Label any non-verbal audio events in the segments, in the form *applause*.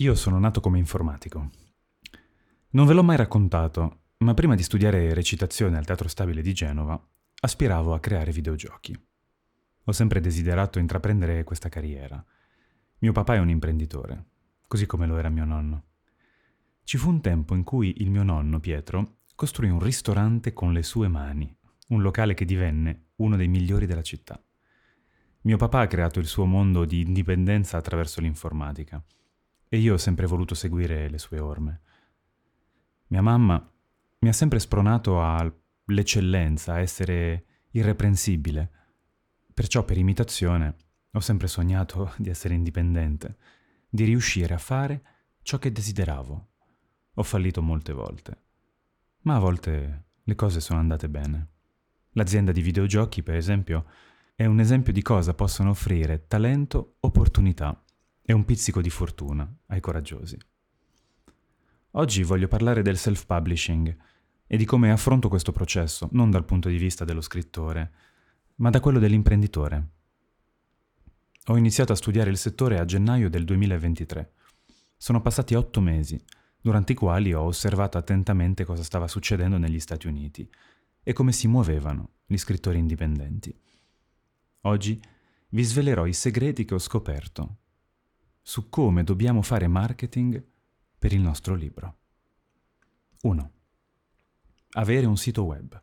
Io sono nato come informatico. Non ve l'ho mai raccontato, ma prima di studiare recitazione al Teatro Stabile di Genova, aspiravo a creare videogiochi. Ho sempre desiderato intraprendere questa carriera. Mio papà è un imprenditore, così come lo era mio nonno. Ci fu un tempo in cui il mio nonno, Pietro, costruì un ristorante con le sue mani, un locale che divenne uno dei migliori della città. Mio papà ha creato il suo mondo di indipendenza attraverso l'informatica e io ho sempre voluto seguire le sue orme. Mia mamma mi ha sempre spronato all'eccellenza, a essere irreprensibile. Perciò per imitazione ho sempre sognato *laughs* di essere indipendente, di riuscire a fare ciò che desideravo. Ho fallito molte volte, ma a volte le cose sono andate bene. L'azienda di videogiochi, per esempio, è un esempio di cosa possono offrire talento, opportunità e un pizzico di fortuna ai coraggiosi. Oggi voglio parlare del self-publishing e di come affronto questo processo, non dal punto di vista dello scrittore, ma da quello dell'imprenditore. Ho iniziato a studiare il settore a gennaio del 2023. Sono passati otto mesi, durante i quali ho osservato attentamente cosa stava succedendo negli Stati Uniti e come si muovevano gli scrittori indipendenti. Oggi vi svelerò i segreti che ho scoperto su come dobbiamo fare marketing per il nostro libro. 1. Avere un sito web.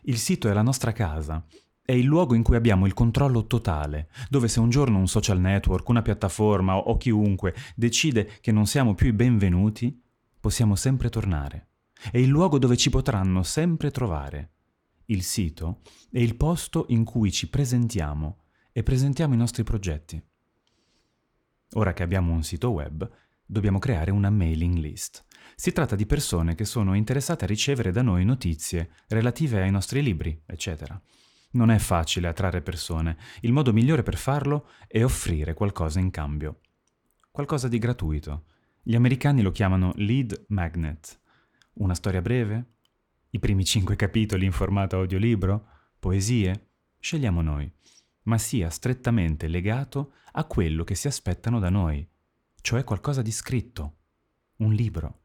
Il sito è la nostra casa, è il luogo in cui abbiamo il controllo totale, dove se un giorno un social network, una piattaforma o, chiunque decide che non siamo più i benvenuti, possiamo sempre tornare. È il luogo dove ci potranno sempre trovare. Il sito è il posto in cui ci presentiamo e presentiamo i nostri progetti. Ora che abbiamo un sito web, dobbiamo creare una mailing list. Si tratta di persone che sono interessate a ricevere da noi notizie relative ai nostri libri, eccetera. Non è facile attrarre persone. Il modo migliore per farlo è offrire qualcosa in cambio. Qualcosa di gratuito. Gli americani lo chiamano lead magnet. Una storia breve? I primi cinque capitoli in formato audiolibro? Poesie? Scegliamo noi ma sia strettamente legato a quello che si aspettano da noi, cioè qualcosa di scritto, un libro.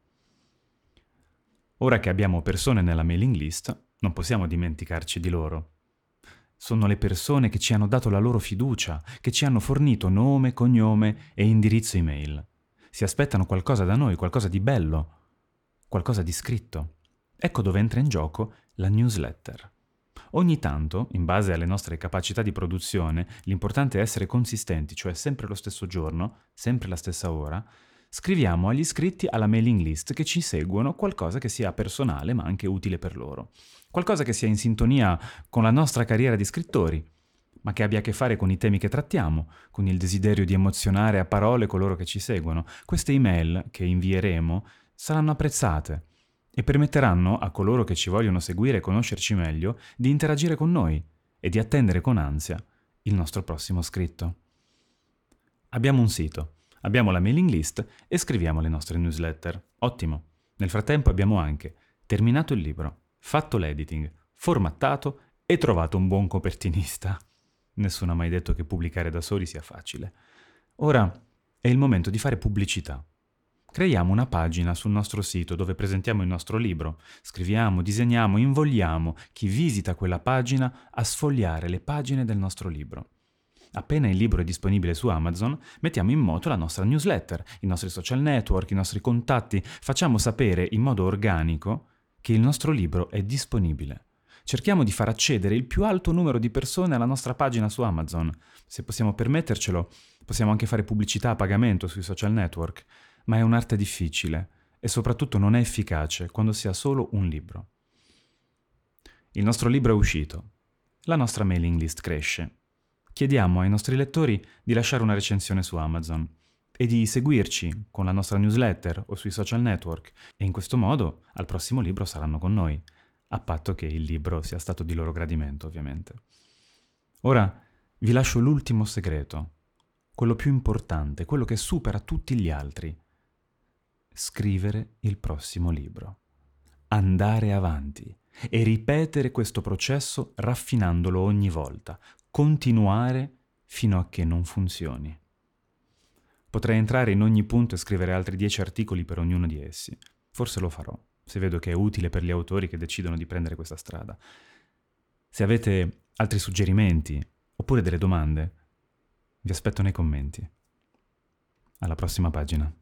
Ora che abbiamo persone nella mailing list, non possiamo dimenticarci di loro. Sono le persone che ci hanno dato la loro fiducia, che ci hanno fornito nome, cognome e indirizzo email. Si aspettano qualcosa da noi, qualcosa di bello, qualcosa di scritto. Ecco dove entra in gioco la newsletter. Ogni tanto, in base alle nostre capacità di produzione, l'importante è essere consistenti, cioè sempre lo stesso giorno, sempre la stessa ora, scriviamo agli iscritti alla mailing list che ci seguono qualcosa che sia personale ma anche utile per loro. Qualcosa che sia in sintonia con la nostra carriera di scrittori, ma che abbia a che fare con i temi che trattiamo, con il desiderio di emozionare a parole coloro che ci seguono. Queste email che invieremo saranno apprezzate e permetteranno a coloro che ci vogliono seguire e conoscerci meglio di interagire con noi e di attendere con ansia il nostro prossimo scritto. Abbiamo un sito, abbiamo la mailing list e scriviamo le nostre newsletter. Ottimo. Nel frattempo abbiamo anche terminato il libro, fatto l'editing, formattato e trovato un buon copertinista. *laughs* Nessuno ha mai detto che pubblicare da soli sia facile. Ora è il momento di fare pubblicità. Creiamo una pagina sul nostro sito dove presentiamo il nostro libro, scriviamo, disegniamo, invogliamo chi visita quella pagina a sfogliare le pagine del nostro libro. Appena il libro è disponibile su Amazon, mettiamo in moto la nostra newsletter, i nostri social network, i nostri contatti, facciamo sapere in modo organico che il nostro libro è disponibile. Cerchiamo di far accedere il più alto numero di persone alla nostra pagina su Amazon. Se possiamo permettercelo, possiamo anche fare pubblicità a pagamento sui social network ma è un'arte difficile e soprattutto non è efficace quando si ha solo un libro. Il nostro libro è uscito, la nostra mailing list cresce. Chiediamo ai nostri lettori di lasciare una recensione su Amazon e di seguirci con la nostra newsletter o sui social network e in questo modo al prossimo libro saranno con noi, a patto che il libro sia stato di loro gradimento ovviamente. Ora vi lascio l'ultimo segreto, quello più importante, quello che supera tutti gli altri scrivere il prossimo libro, andare avanti e ripetere questo processo raffinandolo ogni volta, continuare fino a che non funzioni. Potrei entrare in ogni punto e scrivere altri dieci articoli per ognuno di essi. Forse lo farò, se vedo che è utile per gli autori che decidono di prendere questa strada. Se avete altri suggerimenti oppure delle domande, vi aspetto nei commenti. Alla prossima pagina.